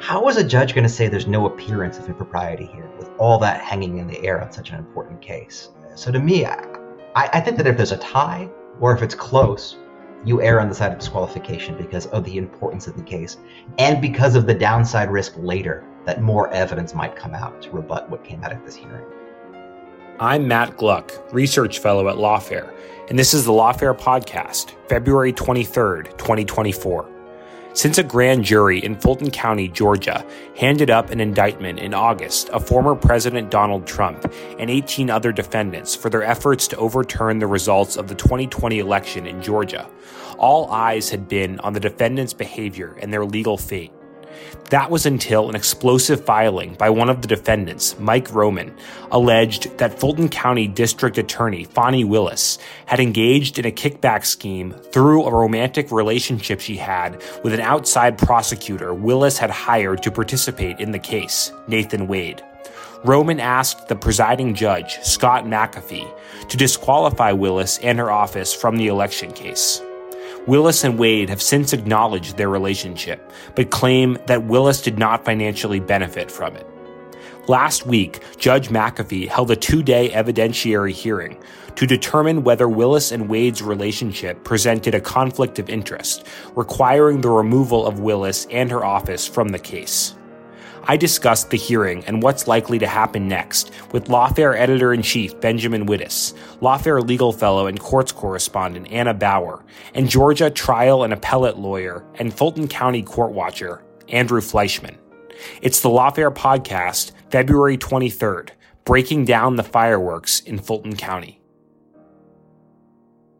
How is a judge going to say there's no appearance of impropriety here with all that hanging in the air on such an important case? So to me, I, I think that if there's a tie or if it's close, you err on the side of disqualification because of the importance of the case and because of the downside risk later that more evidence might come out to rebut what came out at this hearing. I'm Matt Gluck, Research Fellow at Lawfare, and this is the Lawfare Podcast, February 23rd, 2024. Since a grand jury in Fulton County, Georgia, handed up an indictment in August of former President Donald Trump and 18 other defendants for their efforts to overturn the results of the 2020 election in Georgia, all eyes had been on the defendants' behavior and their legal fate. That was until an explosive filing by one of the defendants, Mike Roman, alleged that Fulton County District Attorney Fani Willis had engaged in a kickback scheme through a romantic relationship she had with an outside prosecutor Willis had hired to participate in the case, Nathan Wade. Roman asked the presiding judge, Scott McAfee, to disqualify Willis and her office from the election case. Willis and Wade have since acknowledged their relationship, but claim that Willis did not financially benefit from it. Last week, Judge McAfee held a two day evidentiary hearing to determine whether Willis and Wade's relationship presented a conflict of interest, requiring the removal of Willis and her office from the case. I discussed the hearing and what's likely to happen next with Lawfare Editor in Chief Benjamin Wittes, Lawfare Legal Fellow and Courts Correspondent Anna Bower, and Georgia trial and appellate lawyer and Fulton County Court Watcher Andrew Fleischman. It's the Lawfare Podcast, February 23rd, breaking down the fireworks in Fulton County.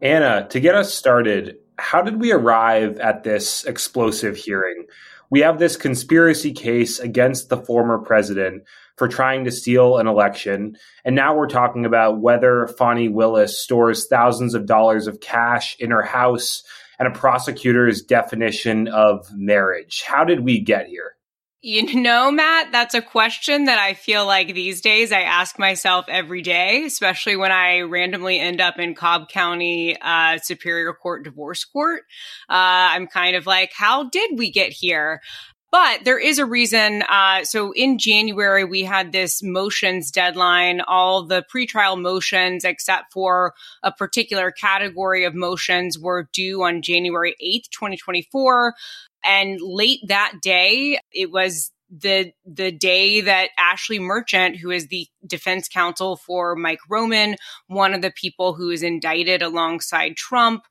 Anna, to get us started, how did we arrive at this explosive hearing? We have this conspiracy case against the former president for trying to steal an election. And now we're talking about whether Fani Willis stores thousands of dollars of cash in her house and a prosecutor's definition of marriage. How did we get here? You know, Matt, that's a question that I feel like these days I ask myself every day, especially when I randomly end up in Cobb County uh, Superior Court Divorce Court. Uh, I'm kind of like, how did we get here? But there is a reason. Uh, so in January, we had this motions deadline. All the pretrial motions, except for a particular category of motions, were due on January 8th, 2024. And late that day, it was the the day that Ashley Merchant, who is the defense counsel for Mike Roman, one of the people who is indicted alongside Trump,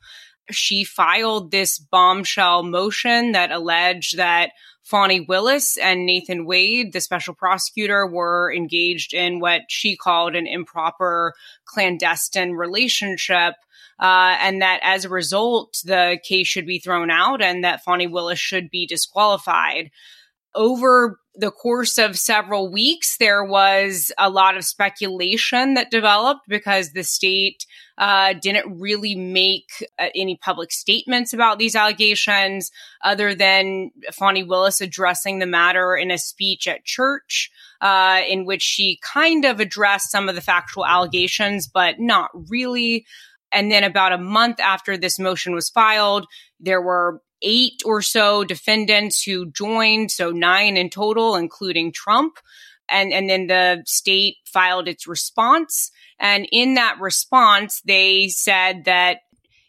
she filed this bombshell motion that alleged that Fani Willis and Nathan Wade, the special prosecutor, were engaged in what she called an improper clandestine relationship uh, and that as a result, the case should be thrown out and that Fani Willis should be disqualified. Over the course of several weeks, there was a lot of speculation that developed because the state uh, didn't really make uh, any public statements about these allegations other than Fani Willis addressing the matter in a speech at church, uh, in which she kind of addressed some of the factual allegations, but not really. And then about a month after this motion was filed, there were eight or so defendants who joined, so nine in total, including Trump. and, and then the state filed its response. And in that response, they said that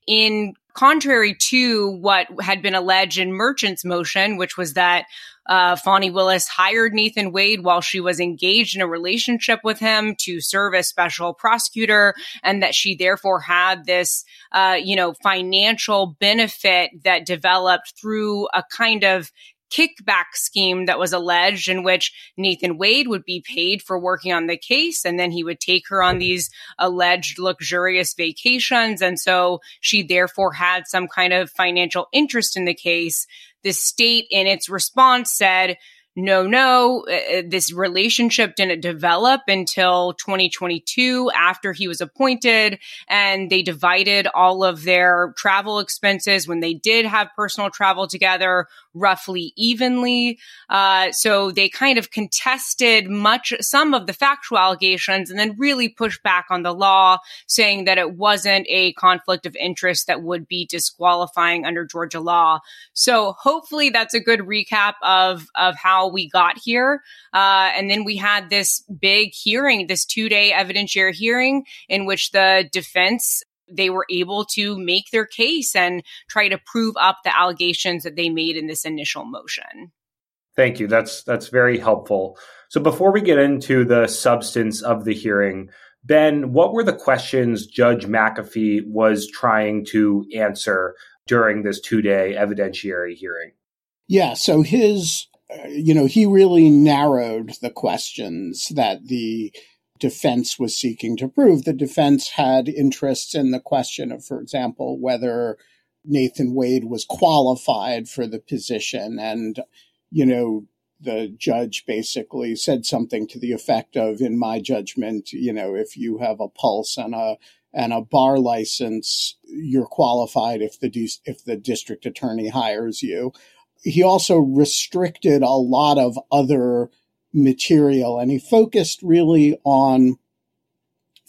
in contrary to what had been alleged in Merchant's motion, which was that uh, Fani Willis hired Nathan Wade while she was engaged in a relationship with him to serve as special prosecutor, and that she therefore had this, uh, you know, financial benefit that developed through a kind of kickback scheme that was alleged in which Nathan Wade would be paid for working on the case and then he would take her on these alleged luxurious vacations. And so she therefore had some kind of financial interest in the case. The state in its response said, no, no, uh, uh, this relationship didn't develop until 2022 after he was appointed. And they divided all of their travel expenses when they did have personal travel together roughly evenly. Uh, so they kind of contested much, some of the factual allegations and then really pushed back on the law, saying that it wasn't a conflict of interest that would be disqualifying under Georgia law. So hopefully that's a good recap of, of how we got here. Uh, and then we had this big hearing, this two day evidentiary hearing in which the defense they were able to make their case and try to prove up the allegations that they made in this initial motion. Thank you. That's that's very helpful. So before we get into the substance of the hearing, Ben, what were the questions Judge McAfee was trying to answer during this two-day evidentiary hearing? Yeah, so his uh, you know, he really narrowed the questions that the defense was seeking to prove. The defense had interests in the question of, for example, whether Nathan Wade was qualified for the position. And, you know, the judge basically said something to the effect of, in my judgment, you know, if you have a pulse and a and a bar license, you're qualified if the if the district attorney hires you. He also restricted a lot of other material. And he focused really on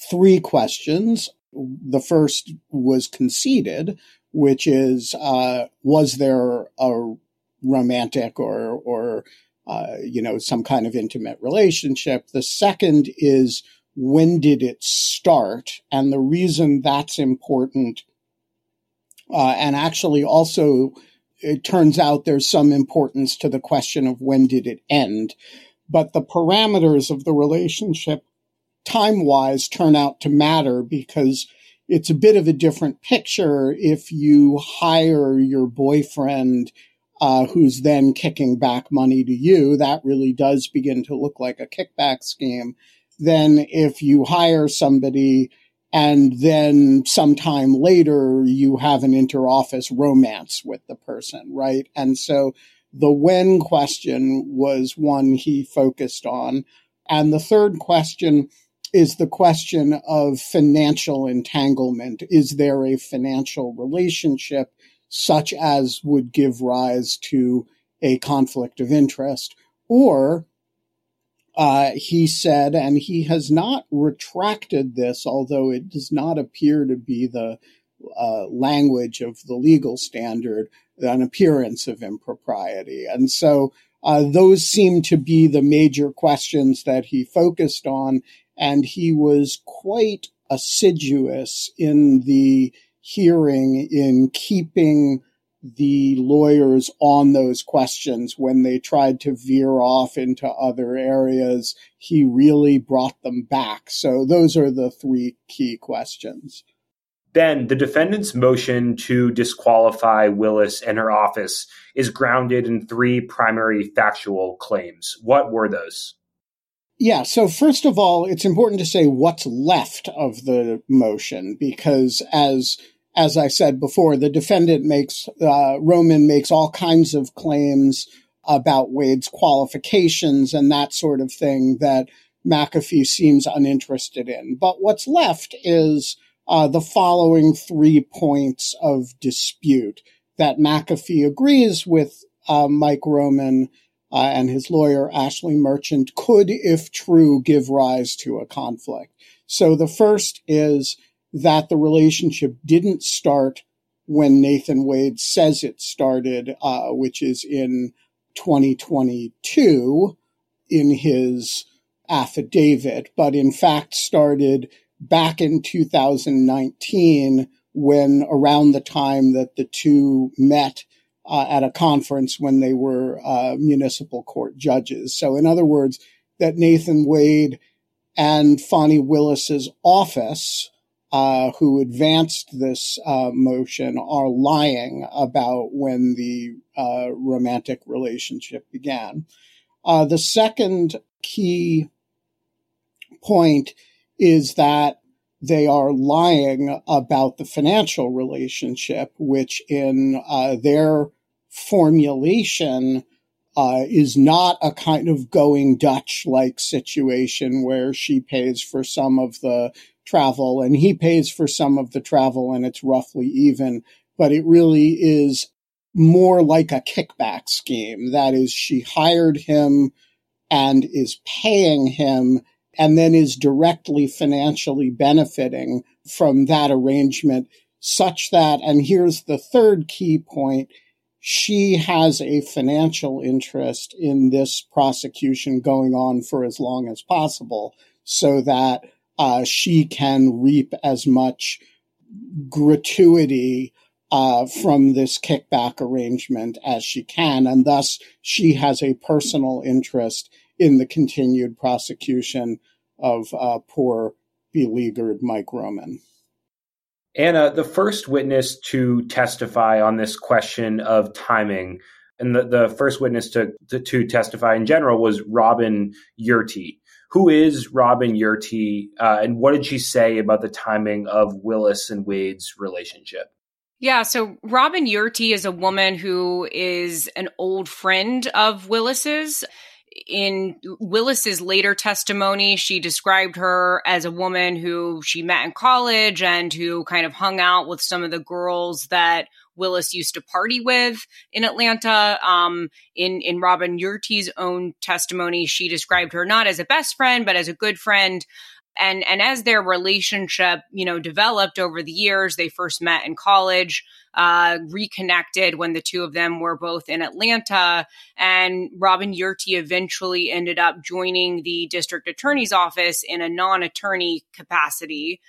three questions. The first was conceded, which is, uh, was there a romantic or, or, uh, you know, some kind of intimate relationship? The second is, when did it start? And the reason that's important, uh, and actually also, it turns out there's some importance to the question of when did it end but the parameters of the relationship time wise turn out to matter because it's a bit of a different picture if you hire your boyfriend uh, who's then kicking back money to you. That really does begin to look like a kickback scheme. Then if you hire somebody and then sometime later you have an interoffice romance with the person, right? And so the when question was one he focused on. And the third question is the question of financial entanglement. Is there a financial relationship such as would give rise to a conflict of interest? Or uh, he said, and he has not retracted this, although it does not appear to be the uh, language of the legal standard, an appearance of impropriety. And so uh, those seem to be the major questions that he focused on. And he was quite assiduous in the hearing in keeping the lawyers on those questions when they tried to veer off into other areas. He really brought them back. So those are the three key questions. Ben, the defendant's motion to disqualify Willis and her office is grounded in three primary factual claims. What were those? Yeah, so first of all, it's important to say what's left of the motion because as as I said before, the defendant makes uh, Roman makes all kinds of claims about Wade's qualifications and that sort of thing that McAfee seems uninterested in. But what's left is uh, the following three points of dispute that McAfee agrees with uh, Mike Roman uh, and his lawyer Ashley Merchant could, if true, give rise to a conflict. So the first is that the relationship didn't start when Nathan Wade says it started, uh, which is in 2022 in his affidavit, but in fact started back in 2019 when around the time that the two met uh, at a conference when they were uh, municipal court judges. So, in other words, that Nathan Wade and Fani Willis's office, uh, who advanced this uh, motion, are lying about when the uh, romantic relationship began. Uh, the second key point is that they are lying about the financial relationship, which in uh, their formulation uh, is not a kind of going Dutch like situation where she pays for some of the travel and he pays for some of the travel and it's roughly even. But it really is more like a kickback scheme. That is, she hired him and is paying him and then is directly financially benefiting from that arrangement such that, and here's the third key point, she has a financial interest in this prosecution going on for as long as possible so that uh, she can reap as much gratuity uh, from this kickback arrangement as she can. And thus, she has a personal interest in the continued prosecution of uh, poor, beleaguered Mike Roman. Anna, the first witness to testify on this question of timing, and the, the first witness to, to, to testify in general was Robin Yeartie. Who is Robin Yeartie, uh, and what did she say about the timing of Willis and Wade's relationship? Yeah, so Robin Yeartie is a woman who is an old friend of Willis's in Willis's later testimony, she described her as a woman who she met in college and who kind of hung out with some of the girls that Willis used to party with in Atlanta. Um, in in Robin Yeartie's own testimony, she described her not as a best friend, but as a good friend. And and as their relationship, you know, developed over the years, they first met in college uh, reconnected when the two of them were both in Atlanta. And Robin Yeartie eventually ended up joining the district attorney's office in a non attorney capacity.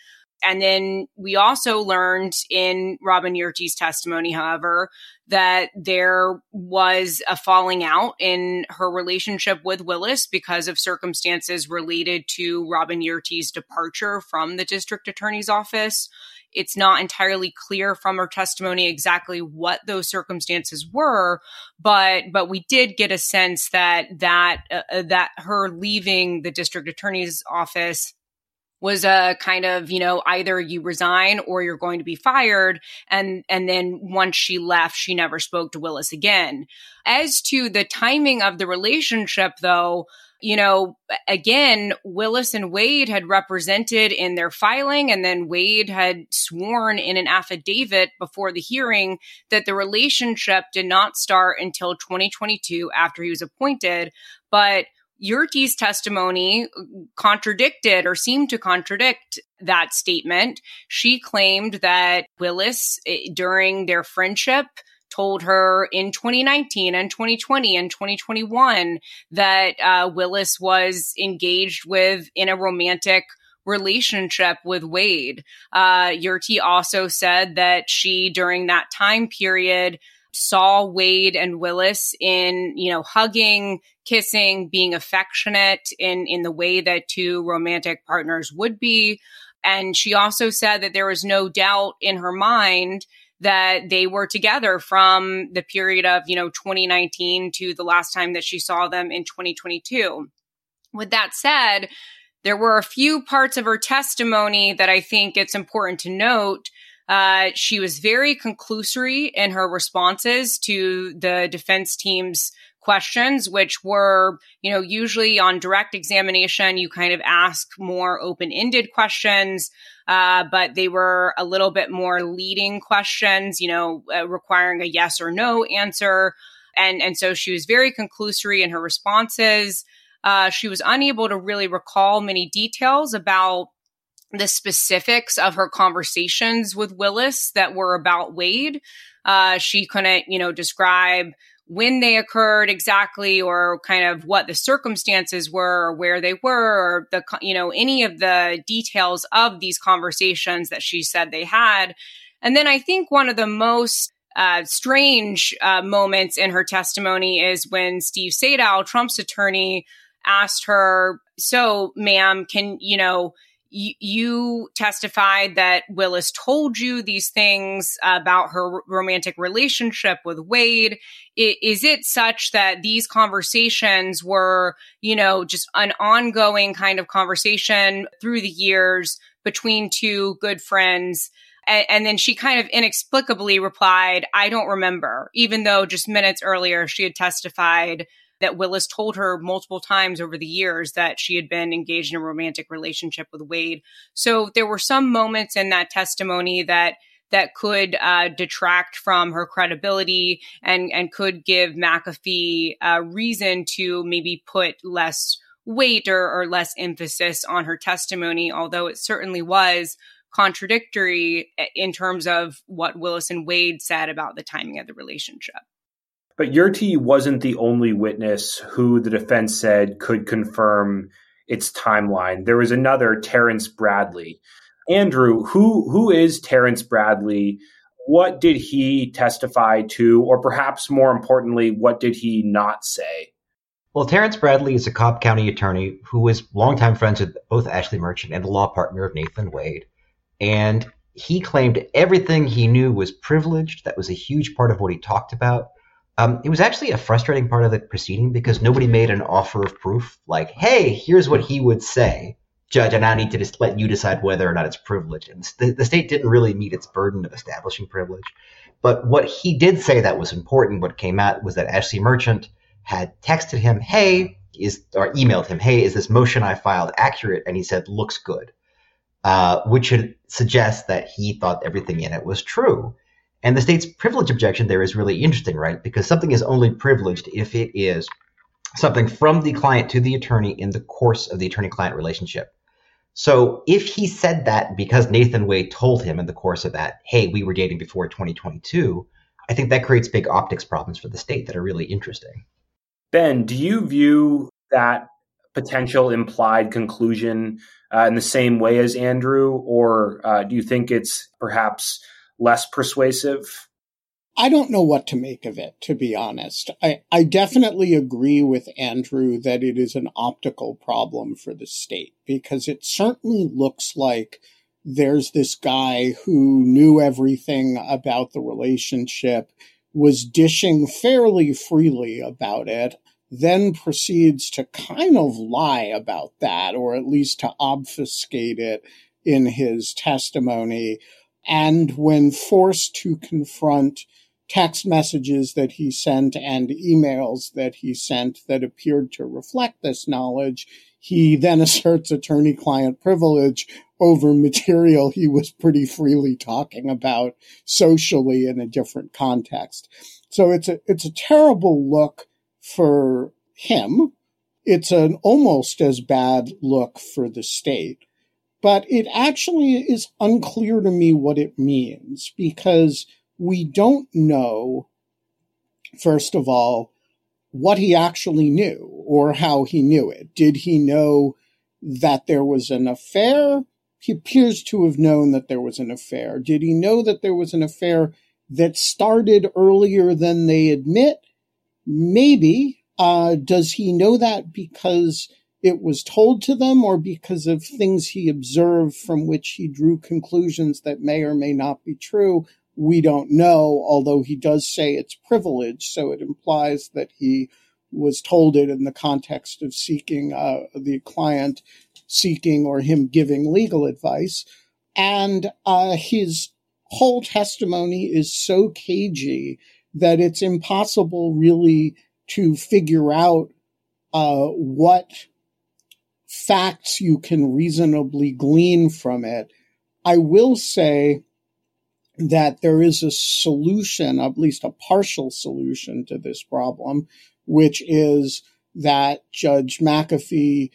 And then we also learned in Robin Yeartie's testimony, however, that there was a falling out in her relationship with Willis because of circumstances related to Robin Yeartie's departure from the district attorney's office. It's not entirely clear from her testimony exactly what those circumstances were, but but we did get a sense that that uh, uh that her leaving the district attorney's office was a kind of you know either you resign or you're going to be fired and and then once she left she never spoke to Willis again as to the timing of the relationship though you know, again, Willis and Wade had represented in their filing, and then Wade had sworn in an affidavit before the hearing that the relationship did not start until 2022 after he was appointed. But Yeartie's testimony contradicted or seemed to contradict that statement. She claimed that Willis, eh, during their friendship, told her in 2019 and 2020 and 2021 that uh, Willis was engaged with in a romantic relationship with Wade. Uh, Yeartie also said that she, during that time period, saw Wade and Willis in, you know, hugging, kissing, being affectionate in, in the way that two romantic partners would be. And she also said that there was no doubt in her mind that they were together from the period of, you know, 2019 to the last time that she saw them in 2022. With that said, there were a few parts of her testimony that I think it's important to note. Uh, she was very conclusory in her responses to the defense team's questions, which were, you know, usually on direct examination, you kind of ask more open ended questions. Uh, but they were a little bit more leading questions, you know, uh, requiring a yes or no answer. And, and so she was very conclusory in her responses. Uh, she was unable to really recall many details about the specifics of her conversations with Willis that were about Wade. Uh, she couldn't, you know, describe when they occurred exactly or kind of what the circumstances were or where they were or the you know any of the details of these conversations that she said they had and then i think one of the most uh, strange uh, moments in her testimony is when steve sadow trump's attorney asked her so ma'am can you know you testified that Willis told you these things about her romantic relationship with Wade. Is it such that these conversations were, you know, just an ongoing kind of conversation through the years between two good friends? And, then she kind of inexplicably replied, I don't remember, even though just minutes earlier she had testified that Willis told her multiple times over the years that she had been engaged in a romantic relationship with Wade. So there were some moments in that testimony that that could uh, detract from her credibility and and could give McAfee a reason to maybe put less weight or, or less emphasis on her testimony, although it certainly was contradictory in terms of what Willis and Wade said about the timing of the relationship. But Yeartie wasn't the only witness who the defense said could confirm its timeline. There was another, Terrence Bradley. Andrew, who who is Terrence Bradley? What did he testify to, or perhaps more importantly, what did he not say? Well, Terrence Bradley is a Cobb County attorney who was longtime friends with both Ashley Merchant and the law partner of Nathan Wade. And he claimed everything he knew was privileged. That was a huge part of what he talked about. Um, it was actually a frustrating part of the proceeding because nobody made an offer of proof, like, hey, here's what he would say. Judge, I now need to just let you decide whether or not it's privileged. And the, the state didn't really meet its burden of establishing privilege. But what he did say that was important, what came out, was that Ashley Merchant had texted him, hey, is or emailed him, hey, is this motion I filed accurate? And he said, looks good, uh, which should suggest that he thought everything in it was true. And the state's privilege objection there is really interesting, right? Because something is only privileged if it is something from the client to the attorney in the course of the attorney client relationship. So if he said that because Nathan Wade told him in the course of that, hey, we were dating before 2022, I think that creates big optics problems for the state that are really interesting. Ben, do you view that potential implied conclusion uh, in the same way as Andrew, or uh, do you think it's perhaps less persuasive? I don't know what to make of it, to be honest. I, I definitely agree with Andrew that it is an optical problem for the state because it certainly looks like there's this guy who knew everything about the relationship, was dishing fairly freely about it, then proceeds to kind of lie about that, or at least to obfuscate it in his testimony. And when forced to confront text messages that he sent and emails that he sent that appeared to reflect this knowledge, he then asserts attorney client privilege over material he was pretty freely talking about socially in a different context. So it's a, it's a terrible look for him. It's an almost as bad look for the state but it actually is unclear to me what it means because we don't know, first of all, what he actually knew or how he knew it. Did he know that there was an affair? He appears to have known that there was an affair. Did he know that there was an affair that started earlier than they admit? Maybe. Uh, does he know that because it was told to them or because of things he observed from which he drew conclusions that may or may not be true. We don't know, although he does say it's privilege. So it implies that he was told it in the context of seeking uh, the client seeking or him giving legal advice. And uh, his whole testimony is so cagey that it's impossible really to figure out uh, what facts you can reasonably glean from it. I will say that there is a solution, at least a partial solution to this problem, which is that Judge McAfee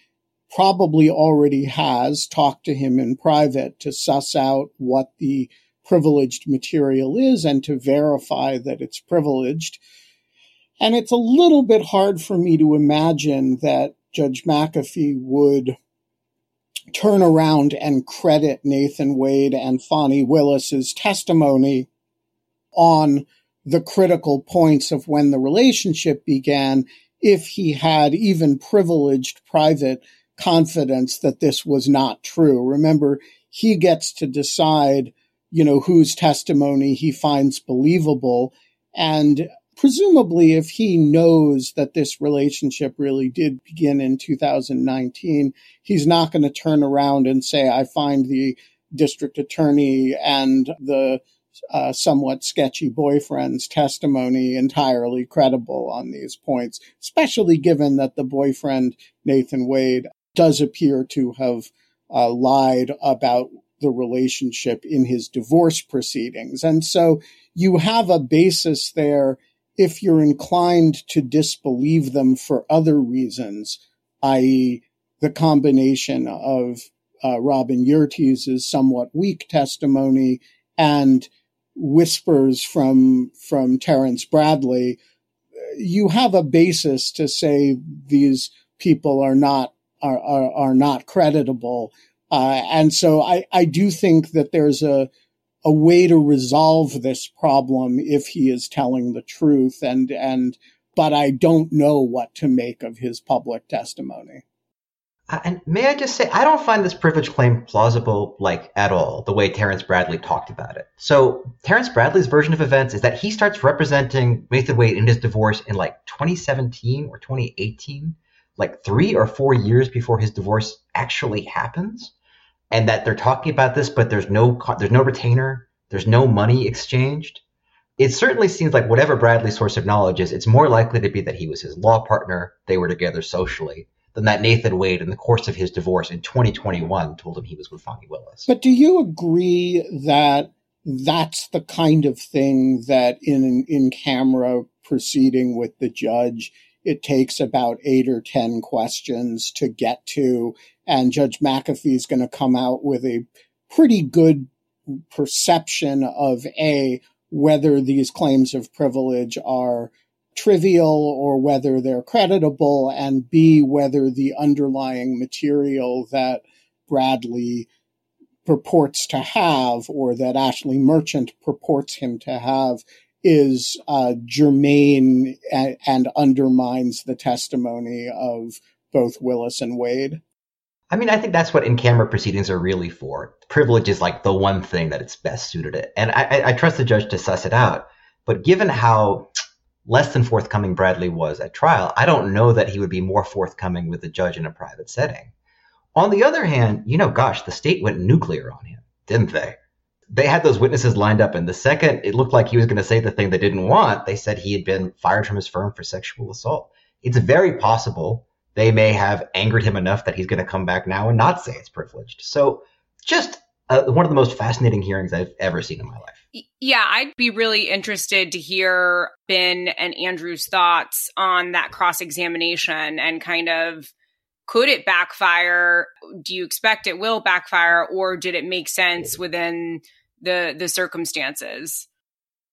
probably already has talked to him in private to suss out what the privileged material is and to verify that it's privileged. And it's a little bit hard for me to imagine that Judge McAfee would turn around and credit Nathan Wade and Fani Willis's testimony on the critical points of when the relationship began if he had even privileged private confidence that this was not true. Remember, he gets to decide, you know, whose testimony he finds believable. And presumably, if he knows that this relationship really did begin in 2019, he's not going to turn around and say, I find the district attorney and the uh, somewhat sketchy boyfriend's testimony entirely credible on these points, especially given that the boyfriend, Nathan Wade, does appear to have uh, lied about the relationship in his divorce proceedings. And so you have a basis there if you're inclined to disbelieve them for other reasons, i.e., the combination of uh, Robin Yeartie's somewhat weak testimony and whispers from from Terrence Bradley, you have a basis to say these people are not are are, are not creditable. Uh, and so I, I do think that there's a a way to resolve this problem if he is telling the truth and and but I don't know what to make of his public testimony. Uh, and may I just say, I don't find this privilege claim plausible, like at all, the way Terrence Bradley talked about it. So, Terrence Bradley's version of events is that he starts representing Nathan Wade in his divorce in like 2017 or 2018, like three or four years before his divorce actually happens and that they're talking about this, but there's no there's no retainer, there's no money exchanged. It certainly seems like whatever Bradley's source of knowledge is, it's more likely to be that he was his law partner, they were together socially, than that Nathan Wade, in the course of his divorce in 2021, told him he was with Fani Willis. But do you agree that that's the kind of thing that in an in camera proceeding with the judge, it takes about eight or 10 questions to get to and Judge McAfee is going to come out with a pretty good perception of A, whether these claims of privilege are trivial or whether they're creditable, and B, whether the underlying material that Bradley purports to have or that Ashley Merchant purports him to have is uh, germane and, and undermines the testimony of both Willis and Wade. I mean, I think that's what in-camera proceedings are really for. Privilege is like the one thing that it's best suited to. And I, I trust the judge to suss it out. But given how less than forthcoming Bradley was at trial, I don't know that he would be more forthcoming with the judge in a private setting. On the other hand, you know, gosh, the state went nuclear on him, didn't they? They had those witnesses lined up, and the second it looked like he was going to say the thing they didn't want, they said he had been fired from his firm for sexual assault. It's very possible they may have angered him enough that he's going to come back now and not say it's privileged. So just uh, one of the most fascinating hearings I've ever seen in my life. Yeah, I'd be really interested to hear Ben and Andrew's thoughts on that cross examination and kind of could it backfire? Do you expect it will backfire, or did it make sense within the the circumstances?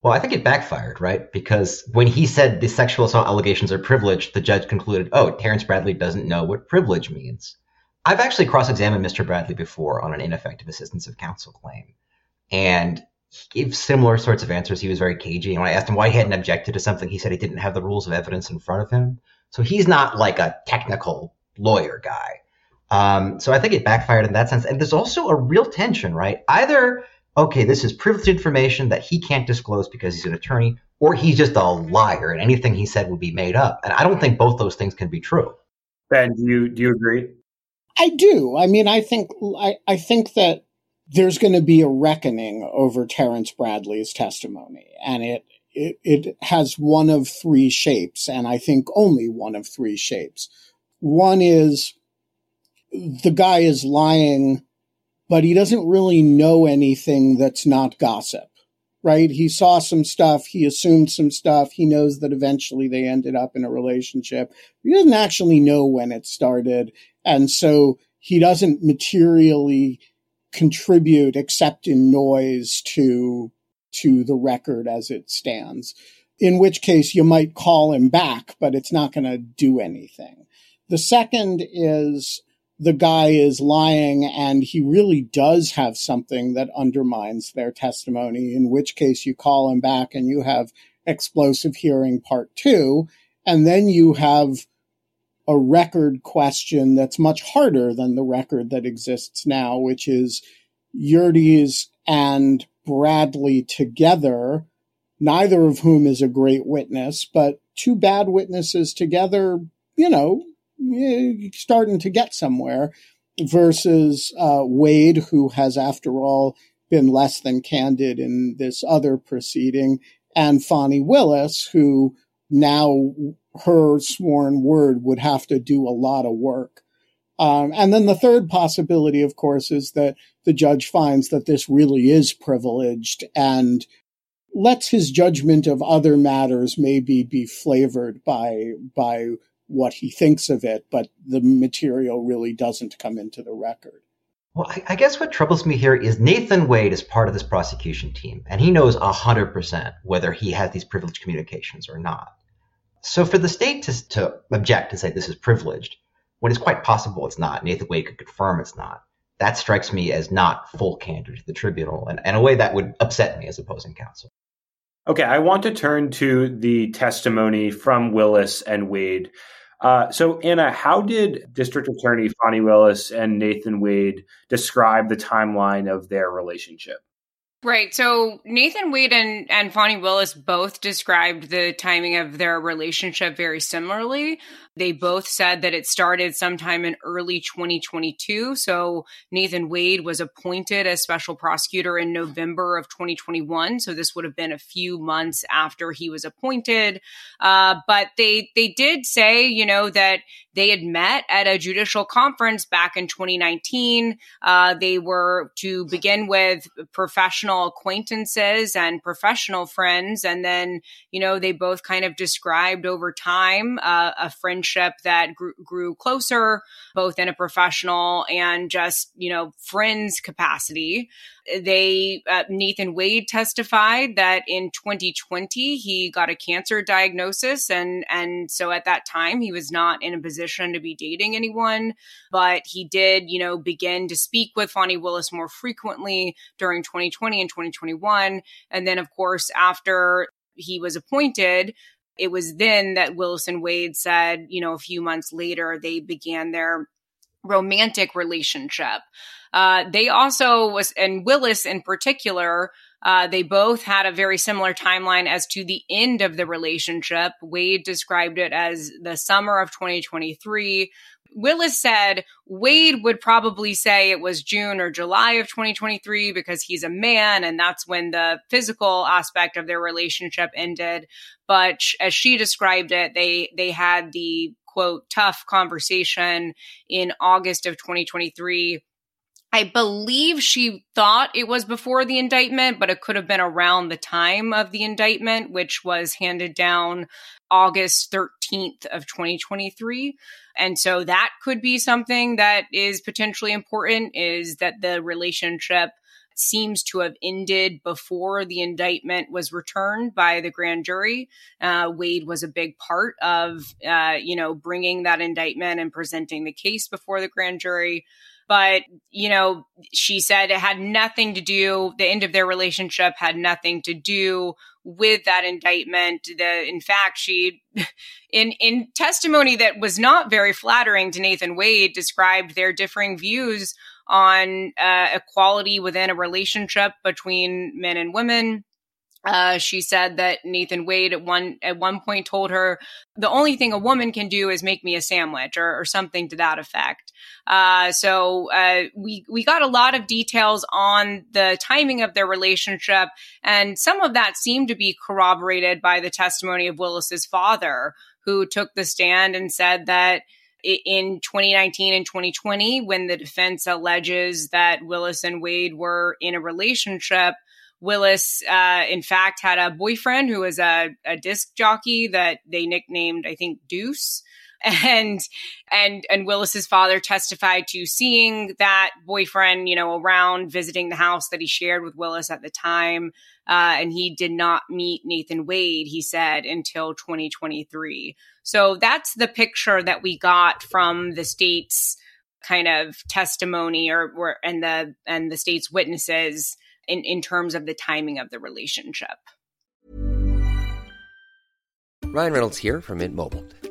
Well, I think it backfired, right? Because when he said the sexual assault allegations are privileged, the judge concluded, oh, Terrence Bradley doesn't know what privilege means. I've actually cross examined Mr. Bradley before on an ineffective assistance of counsel claim. And he gave similar sorts of answers. He was very cagey. And when I asked him why he hadn't objected to something, he said he didn't have the rules of evidence in front of him. So he's not like a technical lawyer guy. Um, so I think it backfired in that sense. And there's also a real tension, right? Either okay, this is privileged information that he can't disclose because he's an attorney, or he's just a liar and anything he said would be made up. And I don't think both those things can be true. Ben, do you do you agree? I do. I mean, I think I, I think that there's going to be a reckoning over Terrence Bradley's testimony, and it, it it has one of three shapes, and I think only one of three shapes. One is the guy is lying but he doesn't really know anything that's not gossip, right? He saw some stuff. He assumed some stuff. He knows that eventually they ended up in a relationship. He doesn't actually know when it started. And so he doesn't materially contribute except in noise to, to the record as it stands. in which case you might call him back, but it's not going to do anything. The second is the guy is lying and he really does have something that undermines their testimony, in which case you call him back and you have explosive hearing part two. And then you have a record question that's much harder than the record that exists now, which is Yeartie's and Bradley together, neither of whom is a great witness, but two bad witnesses together, you know, starting to get somewhere versus uh, Wade, who has, after all, been less than candid in this other proceeding, and Fani Willis, who now her sworn word would have to do a lot of work. Um, and then the third possibility, of course, is that the judge finds that this really is privileged and lets his judgment of other matters maybe be flavored by by what he thinks of it, but the material really doesn't come into the record. Well, I, I guess what troubles me here is Nathan Wade is part of this prosecution team, and he knows 100% whether he has these privileged communications or not. So for the state to, to object and say this is privileged, when it's quite possible it's not, Nathan Wade could confirm it's not, that strikes me as not full candor to the tribunal, and in a way that would upset me as opposing counsel. Okay, I want to turn to the testimony from Willis and Wade. Uh, so, Anna, how did District Attorney Fani Willis and Nathan Wade describe the timeline of their relationship? Right. So Nathan Wade and, and Fani Willis both described the timing of their relationship very similarly. They both said that it started sometime in early 2022. So Nathan Wade was appointed as special prosecutor in November of 2021. So this would have been a few months after he was appointed. Uh, but they they did say, you know, that they had met at a judicial conference back in 2019. Uh, they were to begin with professional acquaintances and professional friends, and then you know they both kind of described over time uh, a friendship friendship that grew, grew closer, both in a professional and just, you know, friends capacity. They, uh, Nathan Wade testified that in 2020 he got a cancer diagnosis, and and so at that time he was not in a position to be dating anyone, but he did, you know, begin to speak with Fani Willis more frequently during 2020 and 2021, and then of course after he was appointed, it was then that Willis and Wade said, you know, a few months later, they began their romantic relationship. Uh, they also was, and Willis in particular, uh, they both had a very similar timeline as to the end of the relationship. Wade described it as the summer of 2023. Willis said Wade would probably say it was June or July of 2023 because he's a man and that's when the physical aspect of their relationship ended. But as she described it, they they had the quote tough conversation in August of 2023 I believe she thought it was before the indictment, but it could have been around the time of the indictment, which was handed down August 13th of 2023. And so that could be something that is potentially important is that the relationship seems to have ended before the indictment was returned by the grand jury. Uh, Wade was a big part of, uh, you know, bringing that indictment and presenting the case before the grand jury. But, you know, she said it had nothing to do, the end of their relationship had nothing to do with that indictment. The, in fact, she, in, in testimony that was not very flattering to Nathan Wade, described their differing views on uh, equality within a relationship between men and women uh, she said that Nathan Wade at one at one point told her the only thing a woman can do is make me a sandwich or, or something to that effect. Uh, so uh, we we got a lot of details on the timing of their relationship, and some of that seemed to be corroborated by the testimony of Willis's father, who took the stand and said that in 2019 and 2020, when the defense alleges that Willis and Wade were in a relationship Willis, uh, in fact, had a boyfriend who was a, a disc jockey that they nicknamed, I think, Deuce. and and and Willis's father testified to seeing that boyfriend, you know, around visiting the house that he shared with Willis at the time. Uh, and he did not meet Nathan Wade, he said, until 2023. So that's the picture that we got from the state's kind of testimony or, or and the and the state's witnesses in, in terms of the timing of the relationship. Ryan Reynolds here from Mint Mobile.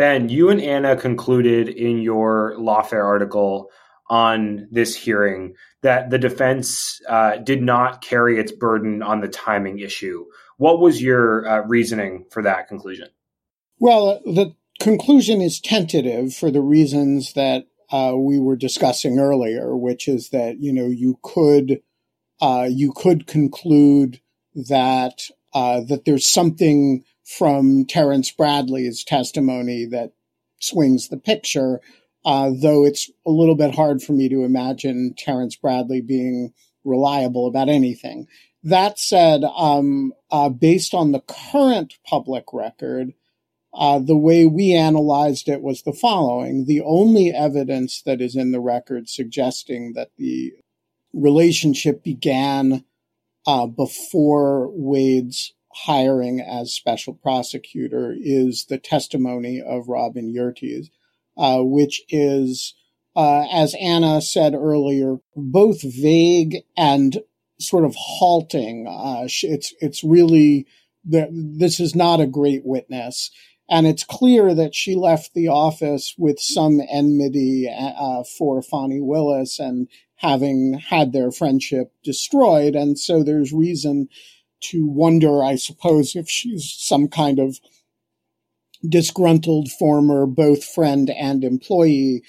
Ben, you and Anna concluded in your lawfare article on this hearing that the defense uh, did not carry its burden on the timing issue. What was your uh, reasoning for that conclusion? Well, the conclusion is tentative for the reasons that uh, we were discussing earlier, which is that you know you could uh, you could conclude that uh, that there's something from Terrence Bradley's testimony that swings the picture, uh, though it's a little bit hard for me to imagine Terrence Bradley being reliable about anything. That said, um, uh, based on the current public record, uh, the way we analyzed it was the following. The only evidence that is in the record suggesting that the relationship began uh, before Wade's hiring as special prosecutor is the testimony of Robin Yeartie, uh, which is, uh, as Anna said earlier, both vague and sort of halting. Uh, it's it's really this is not a great witness. And it's clear that she left the office with some enmity uh, for Fani Willis and having had their friendship destroyed. And so there's reason to wonder, I suppose, if she's some kind of disgruntled former both friend and employee.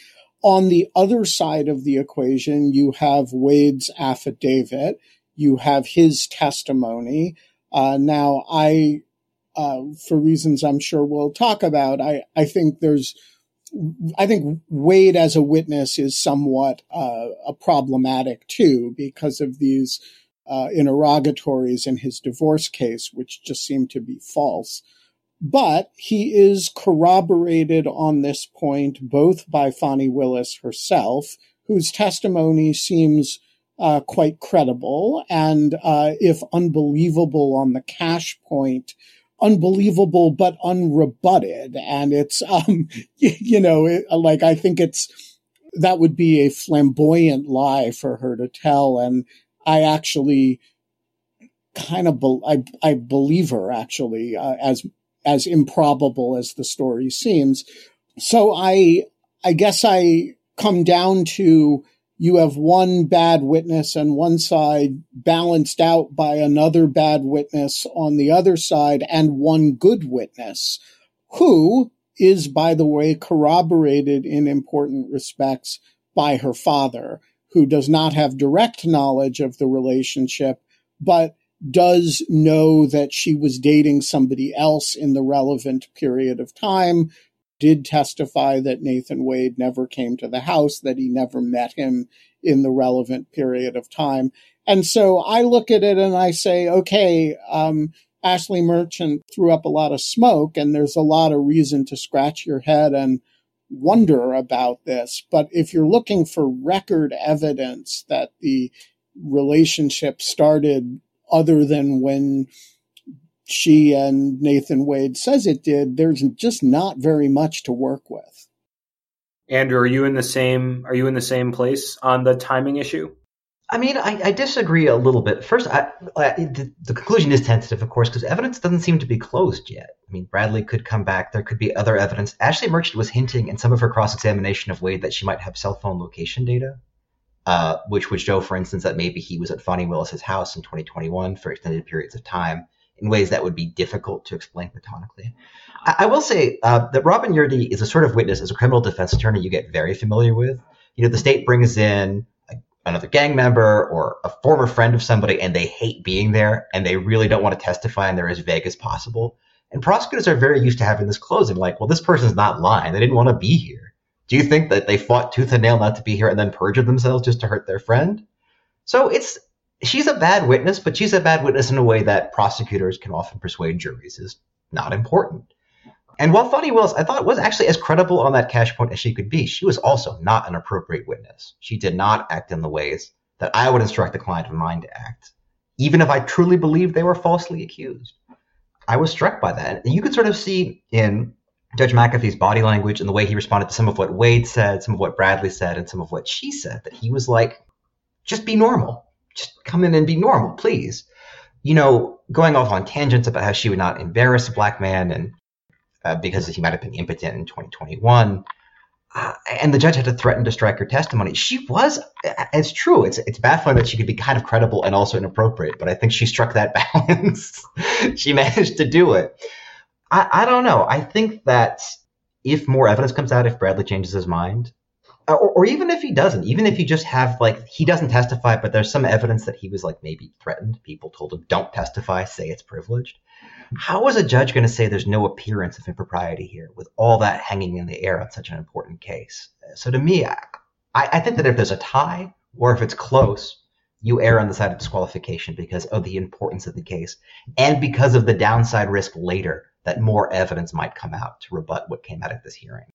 On the other side of the equation, you have Wade's affidavit, you have his testimony. Uh, now, I, uh, for reasons I'm sure we'll talk about, I, I think there's, I think Wade as a witness is somewhat uh, problematic too because of these uh, interrogatories in his divorce case, which just seem to be false. But he is corroborated on this point both by Fani Willis herself, whose testimony seems uh, quite credible and, uh, if unbelievable on the cash point, unbelievable but unrebutted. And it's, um, you know, it, like I think it's that would be a flamboyant lie for her to tell, and I actually kind of be- I, I believe her actually uh, as as improbable as the story seems. So I I guess I come down to you have one bad witness on one side balanced out by another bad witness on the other side and one good witness who is by the way corroborated in important respects by her father who does not have direct knowledge of the relationship, but does know that she was dating somebody else in the relevant period of time, did testify that Nathan Wade never came to the house, that he never met him in the relevant period of time. And so I look at it and I say, okay, um, Ashley Merchant threw up a lot of smoke, and there's a lot of reason to scratch your head and wonder about this. But if you're looking for record evidence that the relationship started other than when she and Nathan Wade says it did, there's just not very much to work with. Andrew, are you in the same are you in the same place on the timing issue? I mean, I, I disagree a little bit. First, I, I, the, the, conclusion is tentative, of course, because evidence doesn't seem to be closed yet. I mean, Bradley could come back. There could be other evidence. Ashley Merchant was hinting in some of her cross examination of Wade that she might have cell phone location data, uh, which would show, for instance, that maybe he was at Fani Willis's house in 2021 for extended periods of time in ways that would be difficult to explain platonically. I, will say uh, that Robin Yeartie is a sort of witness as a criminal defense attorney you get very familiar with. You know, the state brings in another gang member or a former friend of somebody and they hate being there and they really don't want to testify and they're as vague as possible. And prosecutors are very used to having this closing, like, well, this person's not lying. They didn't want to be here. Do you think that they fought tooth and nail not to be here and then perjured themselves just to hurt their friend? So it's she's a bad witness, but she's a bad witness in a way that prosecutors can often persuade juries is not important. And while Fani Willis, I thought was actually as credible on that cash point as she could be, she was also not an appropriate witness. She did not act in the ways that I would instruct a client of mine to act, even if I truly believed they were falsely accused. I was struck by that. And you could sort of see in Judge McAfee's body language and the way he responded to some of what Wade said, some of what Bradley said, and some of what she said, that he was like, just be normal. Just come in and be normal, please. You know, going off on tangents about how she would not embarrass a black man and uh, because he might have been impotent in 2021. Uh, and the judge had to threaten to strike her testimony. She was, it's true. It's it's baffling that she could be kind of credible and also inappropriate, but I think she struck that balance. she managed to do it. I, I don't know. I think that if more evidence comes out, if Bradley changes his mind, or, or even if he doesn't, even if you just have like he doesn't testify, but there's some evidence that he was like maybe threatened. People told him, "Don't testify. Say it's privileged." How is a judge going to say there's no appearance of impropriety here with all that hanging in the air on such an important case? So to me, I, I think that if there's a tie or if it's close, you err on the side of disqualification because of the importance of the case and because of the downside risk later that more evidence might come out to rebut what came out of this hearing.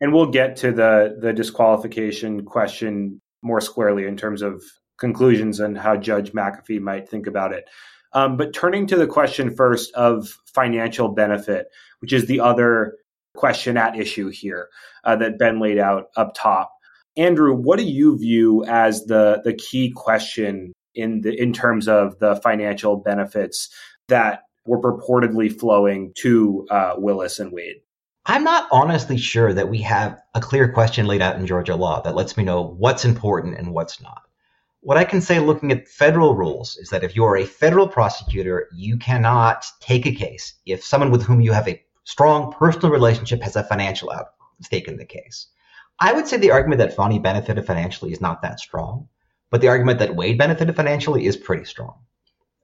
And we'll get to the the disqualification question more squarely in terms of conclusions and how Judge McAfee might think about it. Um, but turning to the question first of financial benefit, which is the other question at issue here uh, that Ben laid out up top. Andrew, what do you view as the the key question in the in terms of the financial benefits that were purportedly flowing to uh, Willis and Wade? I'm not honestly sure that we have a clear question laid out in Georgia law that lets me know what's important and what's not. What I can say looking at federal rules is that if you are a federal prosecutor, you cannot take a case if someone with whom you have a strong personal relationship has a financial stake in the case. I would say the argument that Fani benefited financially is not that strong, but the argument that Wade benefited financially is pretty strong.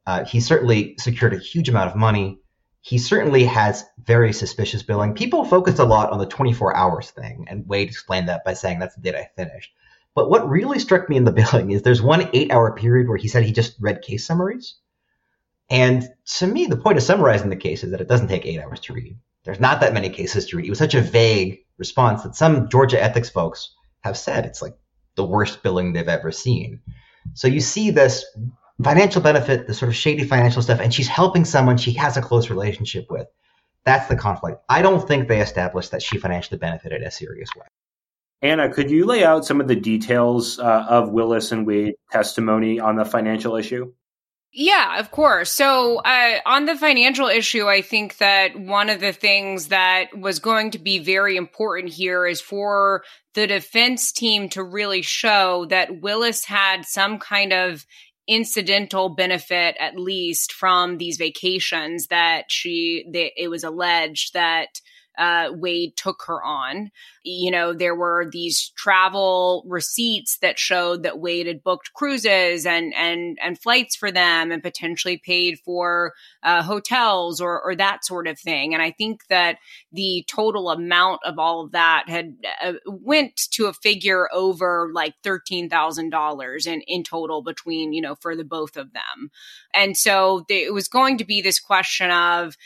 Uh, he certainly secured a huge amount of money. He certainly has very suspicious billing. People focused a lot on the 24 hours thing, and Wade explained that by saying that's the date I finished. But what really struck me in the billing is there's one eight hour period where he said he just read case summaries. And to me, the point of summarizing the case is that it doesn't take eight hours to read. There's not that many cases to read. It was such a vague response that some Georgia ethics folks have said it's like the worst billing they've ever seen. So you see this financial benefit, the sort of shady financial stuff, and she's helping someone she has a close relationship with. That's the conflict. I don't think they established that she financially benefited a serious way. Anna, could you lay out some of the details uh, of Willis and Wade testimony on the financial issue? Yeah, of course. So, uh, on the financial issue, I think that one of the things that was going to be very important here is for the defense team to really show that Willis had some kind of incidental benefit, at least from these vacations that she, it was alleged that uh, Wade took her on. You know, there were these travel receipts that showed that Wade had booked cruises and and and flights for them, and potentially paid for uh, hotels or or that sort of thing. And I think that the total amount of all of that had uh, went to a figure over like thirteen thousand dollars in in total between you know for the both of them. And so it was going to be this question of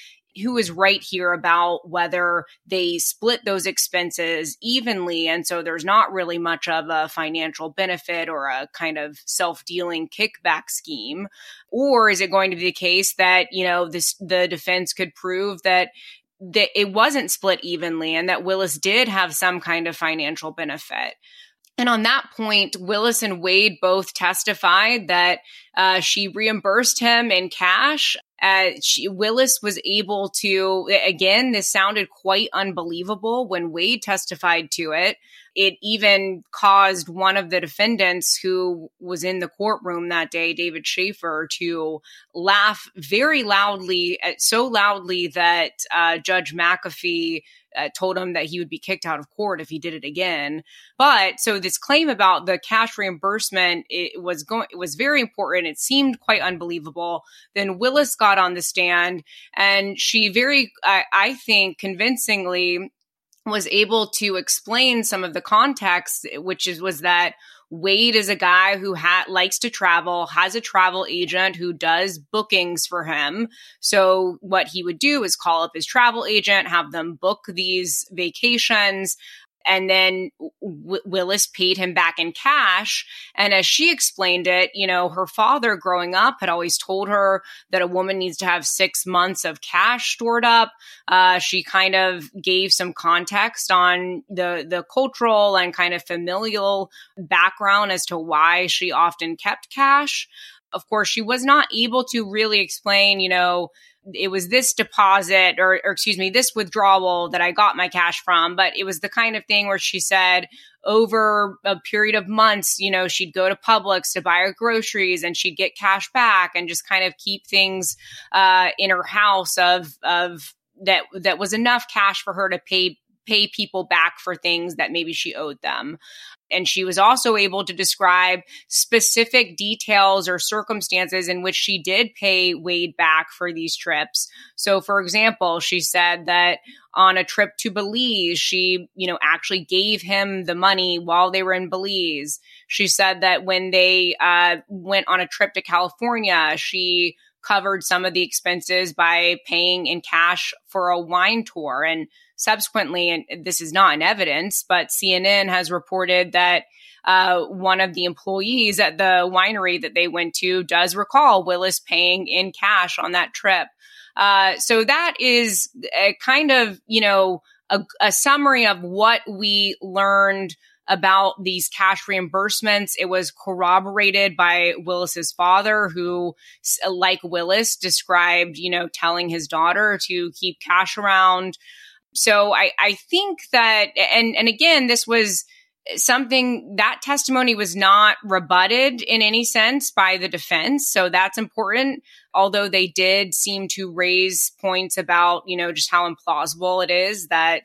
who is right here about whether they split those expenses evenly. And so there's not really much of a financial benefit or a kind of self dealing kickback scheme. Or is it going to be the case that, you know, this, the defense could prove that that it wasn't split evenly and that Willis did have some kind of financial benefit. And on that point, Willis and Wade both testified that uh, she reimbursed him in cash. Uh, she, Willis was able to, again, this sounded quite unbelievable when Wade testified to it. It even caused one of the defendants who was in the courtroom that day, David Schaefer, to laugh very loudly, uh, so loudly that uh, Judge McAfee uh, told him that he would be kicked out of court if he did it again. But so this claim about the cash reimbursement it was going it was very important. It seemed quite unbelievable. Then Willis got on the stand and she very I, I think convincingly was able to explain some of the context, which is was that Wade is a guy who ha- likes to travel, has a travel agent who does bookings for him. So what he would do is call up his travel agent, have them book these vacations, and then w- Willis paid him back in cash. And as she explained it, you know, her father growing up had always told her that a woman needs to have six months of cash stored up. Uh, she kind of gave some context on the the cultural and kind of familial background as to why she often kept cash. Of course, she was not able to really explain, you know, it was this deposit or, or, excuse me, this withdrawal that I got my cash from. But it was the kind of thing where she said over a period of months, you know, she'd go to Publix to buy her groceries and she'd get cash back and just kind of keep things uh, in her house of of that that was enough cash for her to pay pay people back for things that maybe she owed them. And she was also able to describe specific details or circumstances in which she did pay Wade back for these trips. So, for example, she said that on a trip to Belize, she, you know, actually gave him the money while they were in Belize. She said that when they uh, went on a trip to California, she covered some of the expenses by paying in cash for a wine tour. And subsequently, and this is not in evidence, but CNN has reported that uh, one of the employees at the winery that they went to does recall Willis paying in cash on that trip. Uh, so that is a kind of, you know, a, a summary of what we learned about these cash reimbursements. It was corroborated by Willis's father, who, like Willis, described, you know, telling his daughter to keep cash around. So I, I think that, and, and again, this was something that testimony was not rebutted in any sense by the defense. So that's important. Although they did seem to raise points about, you know, just how implausible it is that,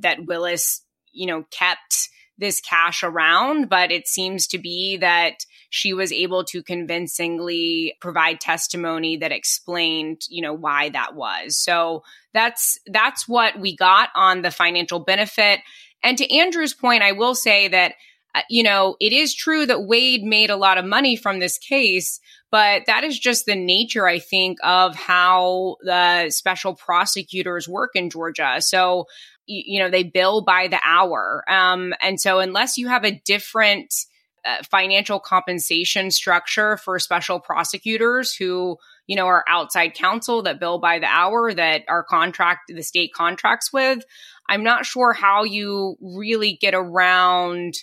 that Willis, you know, kept this cash around, but it seems to be that she was able to convincingly provide testimony that explained, you know, why that was. So that's that's what we got on the financial benefit. And to Andrew's point, I will say that uh, you know, it is true that Wade made a lot of money from this case, but that is just the nature, I think, of how the special prosecutors work in Georgia. So you know, they bill by the hour. Um, and so unless you have a different uh, financial compensation structure for special prosecutors who, you know, our outside counsel that bill by the hour that our contract, the state contracts with, I'm not sure how you really get around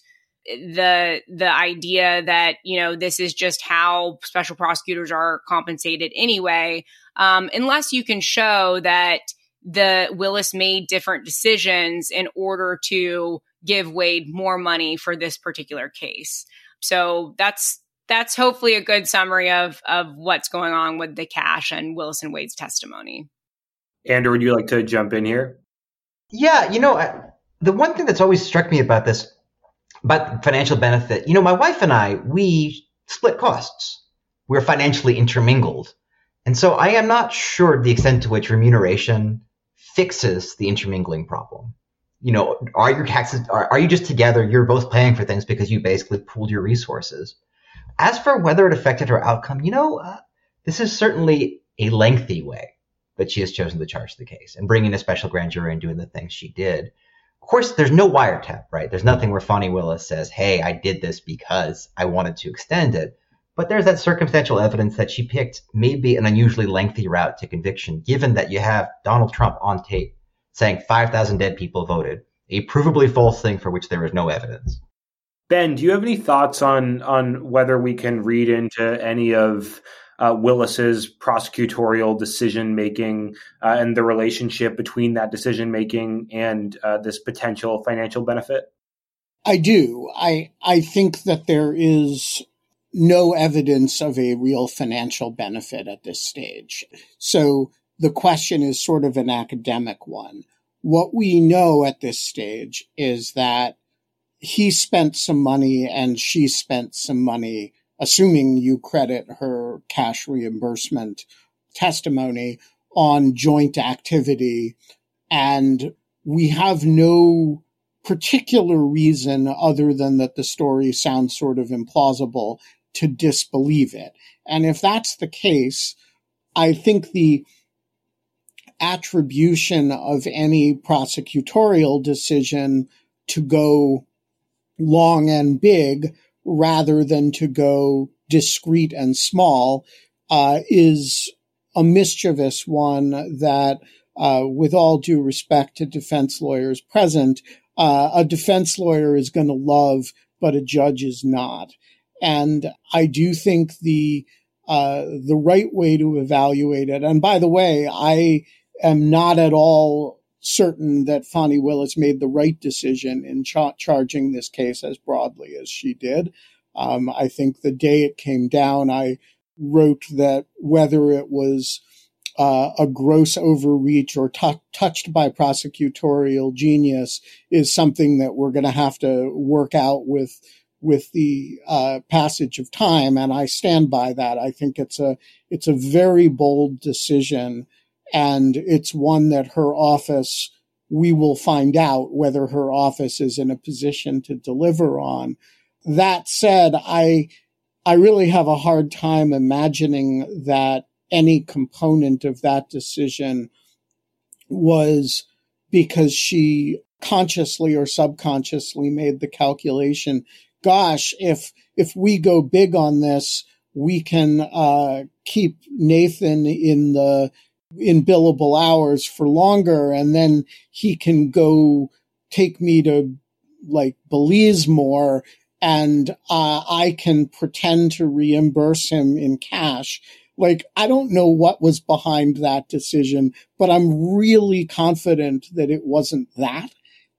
the the idea that you know this is just how special prosecutors are compensated anyway um, unless you can show that the Willis made different decisions in order to give Wade more money for this particular case. So that's that's hopefully a good summary of of what's going on with the cash and Willis and Wade's testimony. Andrew, would you like to jump in here? Yeah, you know, the one thing that's always struck me about this, about financial benefit, you know, my wife and I, we split costs. We're financially intermingled. And so I am not sure the extent to which remuneration fixes the intermingling problem. You know, are your taxes, are, are you just together? You're both paying for things because you basically pooled your resources. As for whether it affected her outcome, you know, uh, this is certainly a lengthy way that she has chosen to charge the case and bringing a special grand jury and doing the things she did. Of course, there's no wiretap, right? There's nothing where Fani Willis says, hey, I did this because I wanted to extend it. But there's that circumstantial evidence that she picked maybe an unusually lengthy route to conviction, given that you have Donald Trump on tape saying 5,000 dead people voted, a provably false thing for which there is no evidence. Ben, do you have any thoughts on on whether we can read into any of uh, Willis's prosecutorial decision making uh, and the relationship between that decision making and uh, this potential financial benefit? I do. I I think that there is no evidence of a real financial benefit at this stage. So the question is sort of an academic one. What we know at this stage is that he spent some money and she spent some money, assuming you credit her cash reimbursement testimony on joint activity. And we have no particular reason other than that the story sounds sort of implausible to disbelieve it. And if that's the case, I think the attribution of any prosecutorial decision to go long and big rather than to go discreet and small uh, is a mischievous one that, uh, with all due respect to defense lawyers present, uh, a defense lawyer is going to love, but a judge is not. And I do think the uh, the right way to evaluate it. And by the way, I am not at all certain that Fani Willis made the right decision in cha- charging this case as broadly as she did. Um, I think the day it came down, I wrote that whether it was uh, a gross overreach or t- touched by prosecutorial genius is something that we're going to have to work out with with the uh, passage of time, and I stand by that. I think it's a it's a very bold decision, and it's one that her office we will find out whether her office is in a position to deliver on. That said, I I really have a hard time imagining that any component of that decision was because she consciously or subconsciously made the calculation gosh, if if we go big on this, we can uh, keep Nathan in the in billable hours for longer, and then he can go take me to like Belize more, and uh, I can pretend to reimburse him in cash. Like, I don't know what was behind that decision, but I'm really confident that it wasn't that.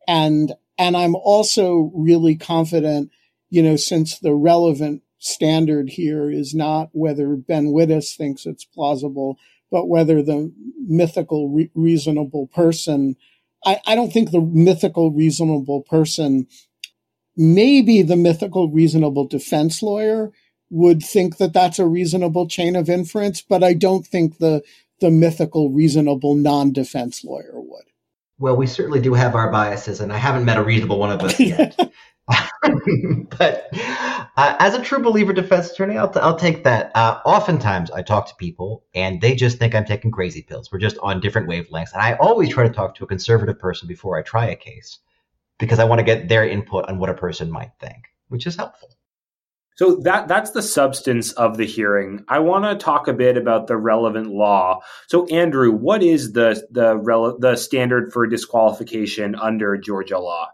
And, and I'm also really confident you know, since the relevant standard here is not whether Ben Wittes thinks it's plausible, but whether the mythical re- reasonable person, I, I don't think the mythical reasonable person, maybe the mythical reasonable defense lawyer would think that that's a reasonable chain of inference, but I don't think the the mythical reasonable non-defense lawyer would. Well, we certainly do have our biases, and I haven't met a reasonable one of us yet. but uh, as a true believer defense attorney, I'll, t- I'll take that. Uh, oftentimes, I talk to people and they just think I'm taking crazy pills. We're just on different wavelengths. And I always try to talk to a conservative person before I try a case because I want to get their input on what a person might think, which is helpful. So that that's the substance of the hearing. I want to talk a bit about the relevant law. So Andrew, what is the the rele- the standard for disqualification under Georgia law?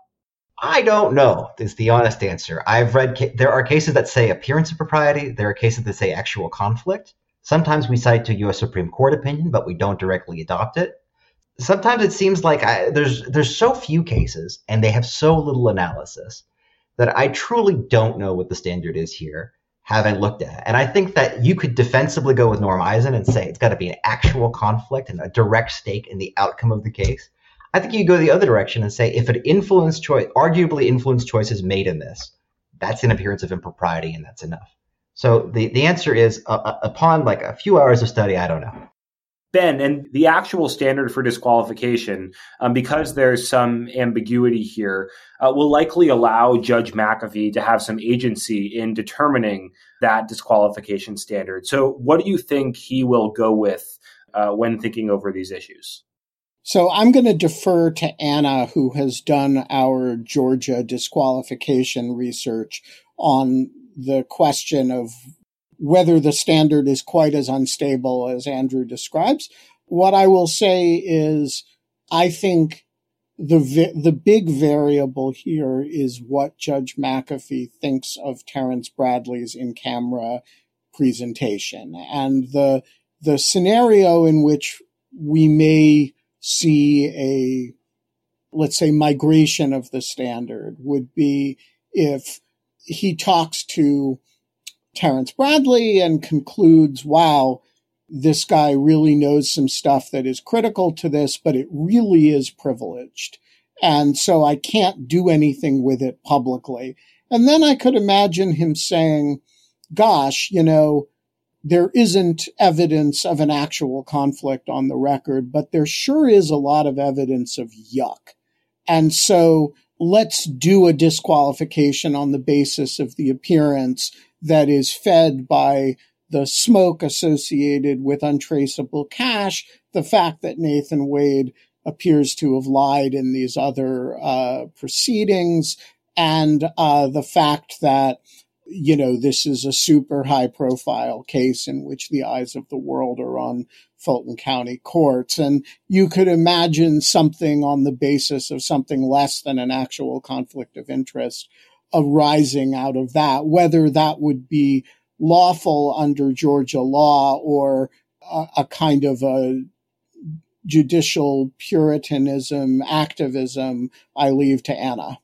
I don't know. Is the honest answer. I've read ca- there are cases that say appearance of propriety. There are cases that say actual conflict. Sometimes we cite to U.S. Supreme Court opinion, but we don't directly adopt it. Sometimes it seems like I, there's there's so few cases and they have so little analysis that I truly don't know what the standard is here. Haven't looked at, and I think that you could defensively go with Norm Eisen and say it's got to be an actual conflict and a direct stake in the outcome of the case. I think you go the other direction and say if it influenced choice, arguably influenced choices made in this, that's an appearance of impropriety, and that's enough. So the the answer is uh, uh, upon like a few hours of study, I don't know. Ben, and the actual standard for disqualification, um, because there's some ambiguity here, uh, will likely allow Judge McAfee to have some agency in determining that disqualification standard. So, what do you think he will go with uh, when thinking over these issues? So I'm going to defer to Anna, who has done our Georgia disqualification research on the question of whether the standard is quite as unstable as Andrew describes. What I will say is, I think the the big variable here is what Judge McAfee thinks of Terrence Bradley's in camera presentation, and the the scenario in which we may see a let's say migration of the standard would be if he talks to Terrence Bradley and concludes, wow, this guy really knows some stuff that is critical to this, but it really is privileged. And so I can't do anything with it publicly. And then I could imagine him saying, gosh, you know, there isn't evidence of an actual conflict on the record, but there sure is a lot of evidence of yuck. And so let's do a disqualification on the basis of the appearance that is fed by the smoke associated with untraceable cash, the fact that Nathan Wade appears to have lied in these other uh, proceedings, and uh, the fact that you know this is a super high profile case in which the eyes of the world are on Fulton County courts, and you could imagine something on the basis of something less than an actual conflict of interest arising out of that, whether that would be lawful under Georgia law or a, a kind of a judicial puritanism, activism, I leave to Anna.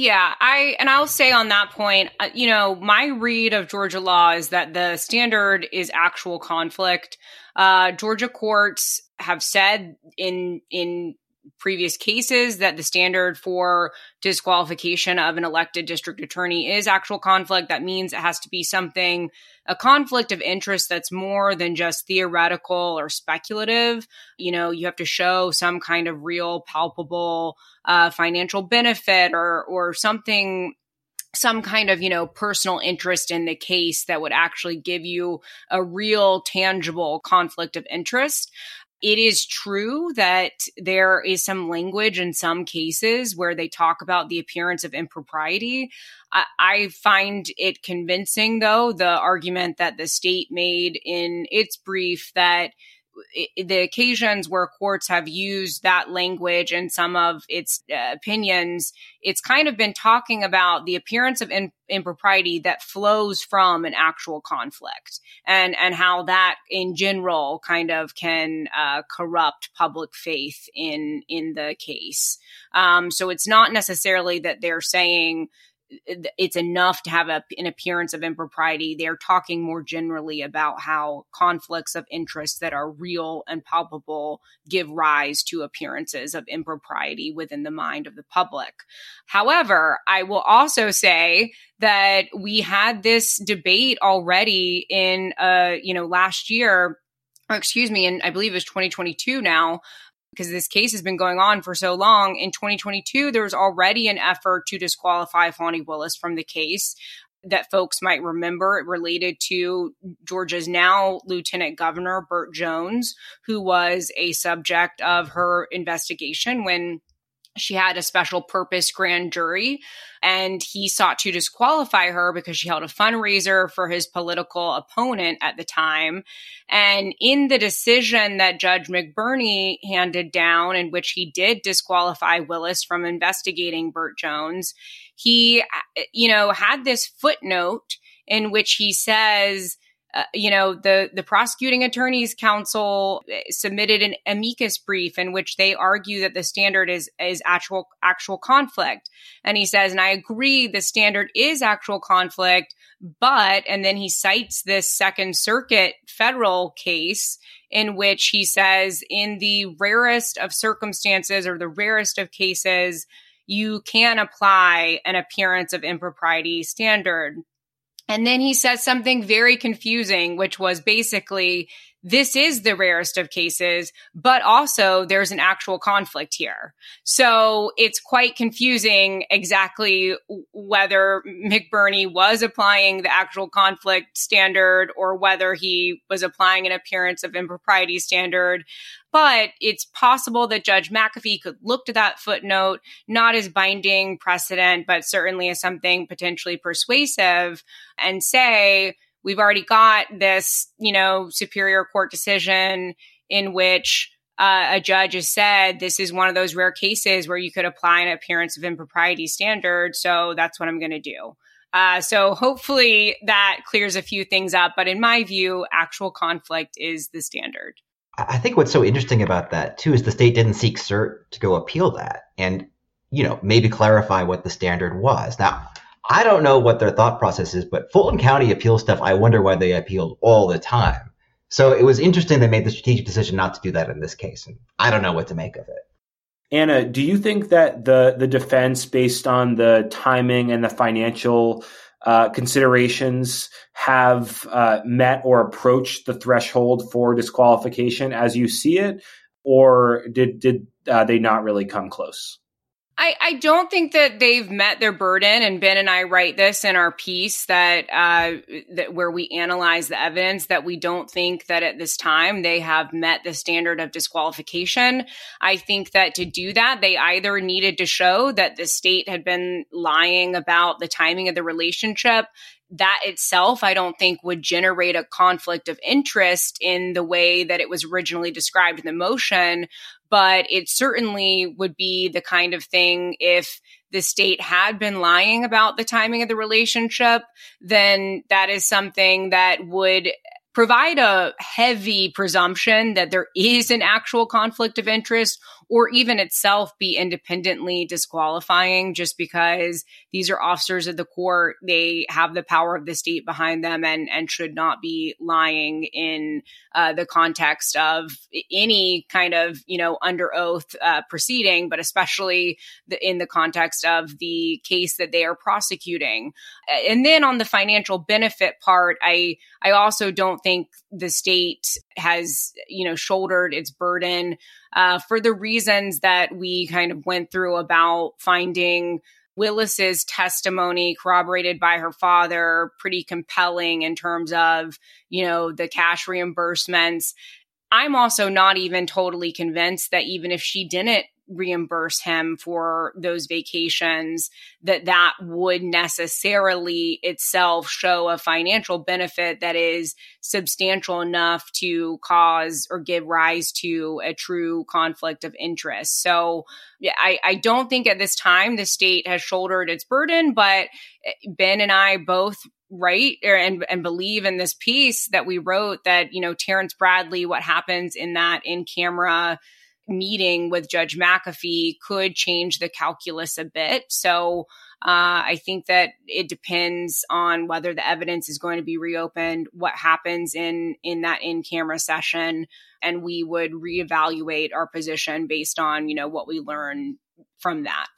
Yeah, I and I'll say on that point, uh, you know, my read of Georgia law is that the standard is actual conflict. Uh, Georgia courts have said in in previous cases that the standard for disqualification of an elected district attorney is actual conflict. That means it has to be something, a conflict of interest that's more than just theoretical or speculative. You know, you have to show some kind of real, palpable uh, financial benefit or or something some kind of you know personal interest in the case that would actually give you a real tangible conflict of interest it is true that there is some language in some cases where they talk about the appearance of impropriety. I, I, find it convincing, though, the argument that the state made in its brief that the occasions where courts have used that language in some of its uh, opinions, it's kind of been talking about the appearance of in, impropriety that flows from an actual conflict, and and how that in general kind of can uh, corrupt public faith in in the case. Um, so it's not necessarily that they're saying it's enough to have a, an appearance of impropriety. They're talking more generally about how conflicts of interest that are real and palpable give rise to appearances of impropriety within the mind of the public. However, I will also say that we had this debate already in, uh, you know, last year, or excuse me, and I believe it was 2022 now, because this case has been going on for so long. In 2022, there was already an effort to disqualify Fani Willis from the case that folks might remember related to Georgia's now Lieutenant Governor Burt Jones, who was a subject of her investigation when she had a special purpose grand jury and he sought to disqualify her because she held a fundraiser for his political opponent at the time. And in the decision that Judge McBurney handed down, in which he did disqualify Willis from investigating Burt Jones, he, you know, had this footnote in which he says, uh, you know the the prosecuting attorneys council uh, submitted an amicus brief in which they argue that the standard is is actual actual conflict. And he says and i agree the standard is actual conflict but and then he cites this second circuit federal case in which he says in the rarest of circumstances or the rarest of cases you can apply an appearance of impropriety standard and then he said something very confusing, which was basically this is the rarest of cases, but also there's an actual conflict here. So it's quite confusing exactly whether McBurney was applying the actual conflict standard or whether he was applying an appearance of impropriety standard. But it's possible that Judge McAfee could look to that footnote, not as binding precedent, but certainly as something potentially persuasive and say, we've already got this, you know, superior court decision in which uh, a judge has said this is one of those rare cases where you could apply an appearance of impropriety standard. So that's what I'm going to do. Uh, so hopefully that clears a few things up. But in my view, actual conflict is the standard. I think what's so interesting about that too is the state didn't seek cert to go appeal that and, you know, maybe clarify what the standard was. Now, I don't know what their thought process is, but Fulton County appeal stuff, I wonder why they appealed all the time. So it was interesting they made the strategic decision not to do that in this case. And I don't know what to make of it. Anna, do you think that the the defense, based on the timing and the financial uh, considerations, have uh, met or approached the threshold for disqualification as you see it, or did did uh, they not really come close? I, I don't think that they've met their burden, and Ben and I write this in our piece that uh, that where we analyze the evidence that we don't think that at this time they have met the standard of disqualification. I think that to do that, they either needed to show that the state had been lying about the timing of the relationship that itself, I don't think would generate a conflict of interest in the way that it was originally described in the motion but it certainly would be the kind of thing if the state had been lying about the timing of the relationship, then that is something that would provide a heavy presumption that there is an actual conflict of interest or even itself be independently disqualifying just because these are officers of the court. They have the power of the state behind them and, and should not be lying in uh, the context of any kind of, you know, under oath uh, proceeding, but especially the, in the context of the case that they are prosecuting. And then on the financial benefit part, I, I also don't think the state has, you know, shouldered its burden uh, for the reasons that we kind of went through about finding Willis's testimony corroborated by her father pretty compelling in terms of, you know, the cash reimbursements. I'm also not even totally convinced that even if she didn't reimburse him for those vacations that that would necessarily itself show a financial benefit that is substantial enough to cause or give rise to a true conflict of interest. So I, I don't think at this time the state has shouldered its burden but eh, ben and i both write or, and and believe in this piece that we wrote that you know Terrence Bradley what happens in that in camera meeting with Judge McAfee could change the calculus a bit. So uh, I think that it depends on whether the evidence is going to be reopened, what happens in in that in camera session, and we would reevaluate our position based on you know what we learn from that.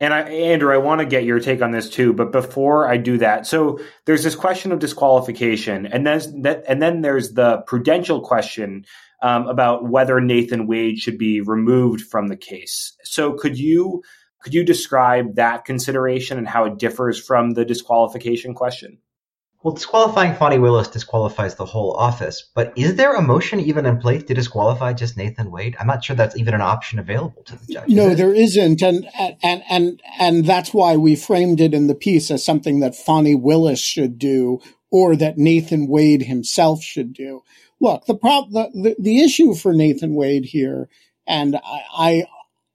And I, Andrew, I want to get your take on this too. But before I do that, so there's this question of disqualification, and then and then there's the prudential question um, about whether Nathan Wade should be removed from the case. So could you could you describe that consideration and how it differs from the disqualification question? Well, disqualifying Fani Willis disqualifies the whole office, but is there a motion even in place to disqualify just Nathan Wade? I'm not sure that's even an option available to the judge. No, is there isn't, and and and and that's why we framed it in the piece as something that Fani Willis should do, or that Nathan Wade himself should do look, the problem, the, the, the, issue for Nathan Wade here, and I, I,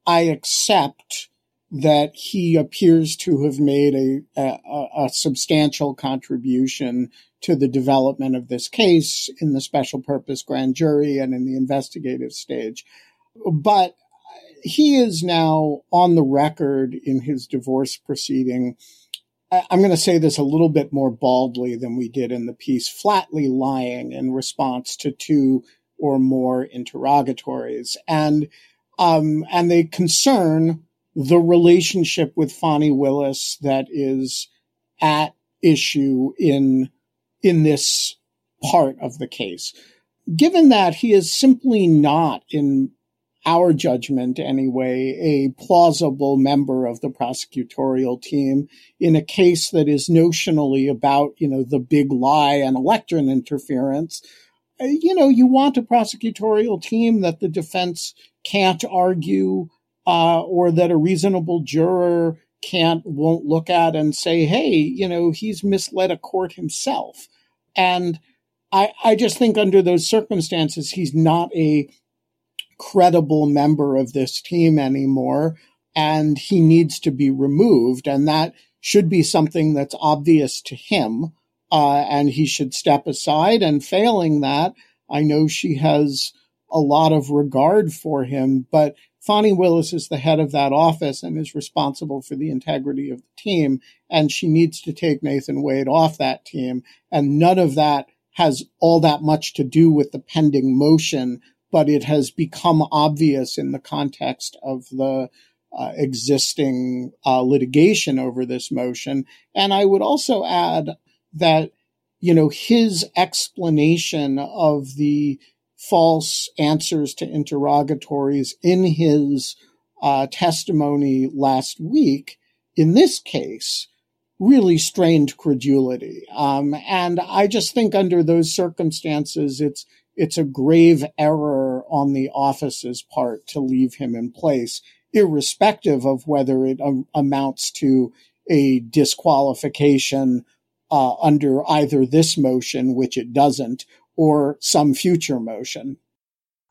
I accept that he appears to have made a, a, a substantial contribution to the development of this case in the special purpose grand jury and in the investigative stage. But he is now on the record in his divorce proceeding I'm going to say this a little bit more baldly than we did in the piece, flatly lying in response to two or more interrogatories. And, um, and they concern the relationship with Fani Willis that is at issue in, in this part of the case. given that he is simply not, in our judgment anyway, a plausible member of the prosecutorial team in a case that is notionally about, you know, the big lie and election interference, uh, you know, you want a prosecutorial team that the defense can't argue uh, or that a reasonable juror can't, won't look at and say, hey, you know, he's misled a court himself. And I, I just think under those circumstances, he's not a credible member of this team anymore and he needs to be removed. And that should be something that's obvious to him. Uh, and he should step aside. And failing that, I know she has a lot of regard for him, but Fani Willis is the head of that office and is responsible for the integrity of the team. And she needs to take Nathan Wade off that team. And none of that has all that much to do with the pending motion, but it has become obvious in the context of the uh, existing uh, litigation over this motion. And I would also add that, you know, his explanation of the false answers to interrogatories in his uh, testimony last week, in this case, really strained credulity. Um, and I just think under those circumstances, it's it's a grave error on the office's part to leave him in place, irrespective of whether it um, amounts to a disqualification uh, under either this motion, which it doesn't, or some future motion.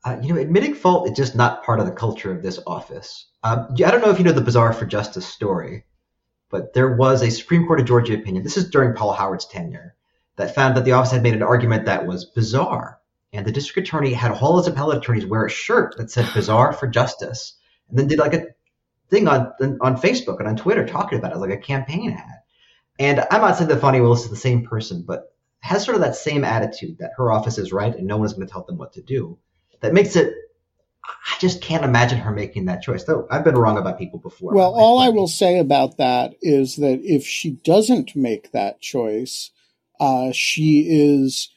Uh, you know, admitting fault is just not part of the culture of this office. Uh, I don't know if you know the Bizarre for Justice story, but there was a Supreme Court of Georgia opinion. This is during Paul Howard's tenure that found that the office had made an argument that was bizarre. And the district attorney had all his appellate attorneys wear a shirt that said bizarre for justice and then did like a thing on on Facebook and on Twitter talking about it like a campaign ad. And I'm not saying that Fani Willis is the same person, but has sort of that same attitude that her office is right and no one's going to tell them what to do. That makes it. I just can't imagine her making that choice. Though I've been wrong about people before. Well, all I will say about that is that if she doesn't make that choice, uh, she is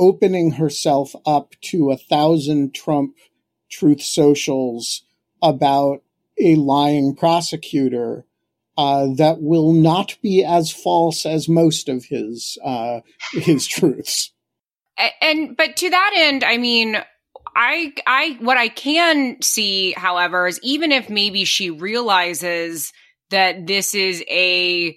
opening herself up to a thousand Trump truth socials about a lying prosecutor uh, that will not be as false as most of his uh, his truths. And, but to that end, I mean, I I what I can see, however, is even if maybe she realizes that this is a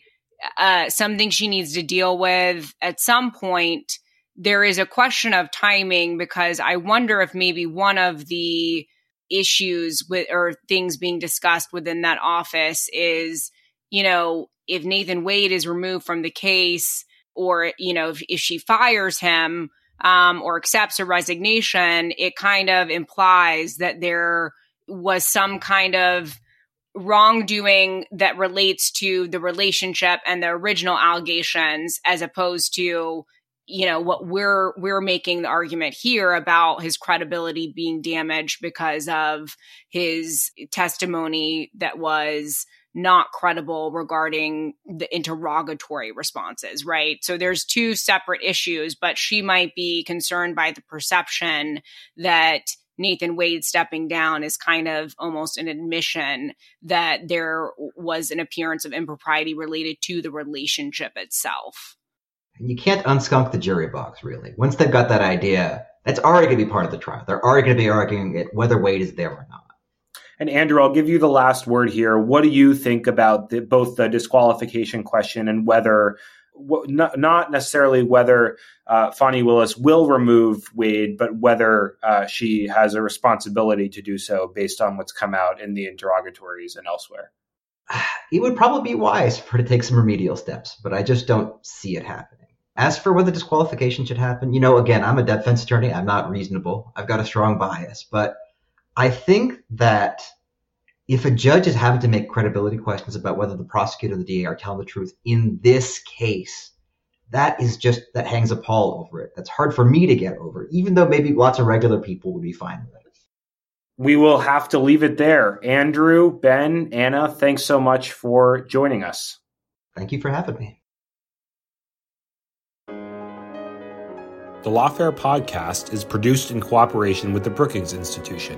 uh, something she needs to deal with at some point, there is a question of timing because I wonder if maybe one of the issues with or things being discussed within that office is you know, if Nathan Wade is removed from the case or, you know, if, if she fires him um, or accepts a resignation, it kind of implies that there was some kind of wrongdoing that relates to the relationship and the original allegations as opposed to you know what we're we're making the argument here about his credibility being damaged because of his testimony that was not credible regarding the interrogatory responses, right? So there's two separate issues, but she might be concerned by the perception that Nathan Wade stepping down is kind of almost an admission that there was an appearance of impropriety related to the relationship itself. You can't unskunk the jury box, really. Once they've got that idea, that's already going to be part of the trial. They're already going to be arguing it whether Wade is there or not. And Andrew, I'll give you the last word here. What do you think about the, both the disqualification question and whether, not, not necessarily whether uh, Fani Willis will remove Wade, but whether uh, she has a responsibility to do so based on what's come out in the interrogatories and elsewhere? It would probably be wise for her to take some remedial steps, but I just don't see it happening. As for whether disqualification should happen, you know, again, I'm a defense attorney. I'm not reasonable. I've got a strong bias, but I think that if a judge is having to make credibility questions about whether the prosecutor or the DA are telling the truth in this case, that is just that hangs a pall over it. That's hard for me to get over, even though maybe lots of regular people would be fine with it. We will have to leave it there. Andrew, Ben, Anna, thanks so much for joining us. Thank you for having me. The Lawfare podcast is produced in cooperation with the Brookings Institution.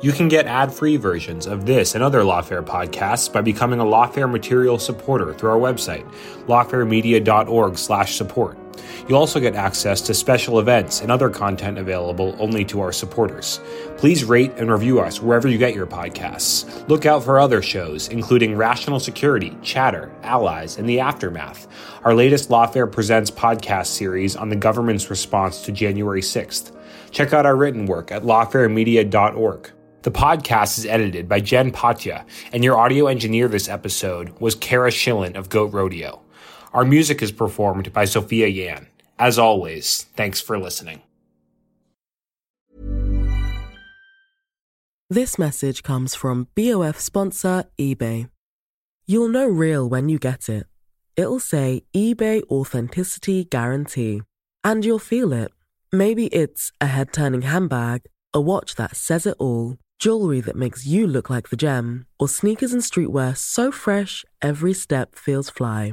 You can get ad-free versions of this and other Lawfare podcasts by becoming a Lawfare material supporter through our website, lawfaremedia.org/support. You'll also get access to special events and other content available only to our supporters. Please rate and review us wherever you get your podcasts. Look out for other shows, including Rational Security, Chatter, Allies, and The Aftermath, our latest Lawfare Presents podcast series on the government's response to January 6th. Check out our written work at lawfaremedia.org. The podcast is edited by Jen Patja, and your audio engineer this episode was Cara Shillenn of Goat Rodeo. Our music is performed by Sophia Yan. As always, thanks for listening. This message comes from BOF sponsor eBay. You'll know real when you get it. It'll say eBay Authenticity Guarantee. And you'll feel it. Maybe it's a head turning handbag, a watch that says it all, jewelry that makes you look like the gem, or sneakers and streetwear so fresh every step feels fly.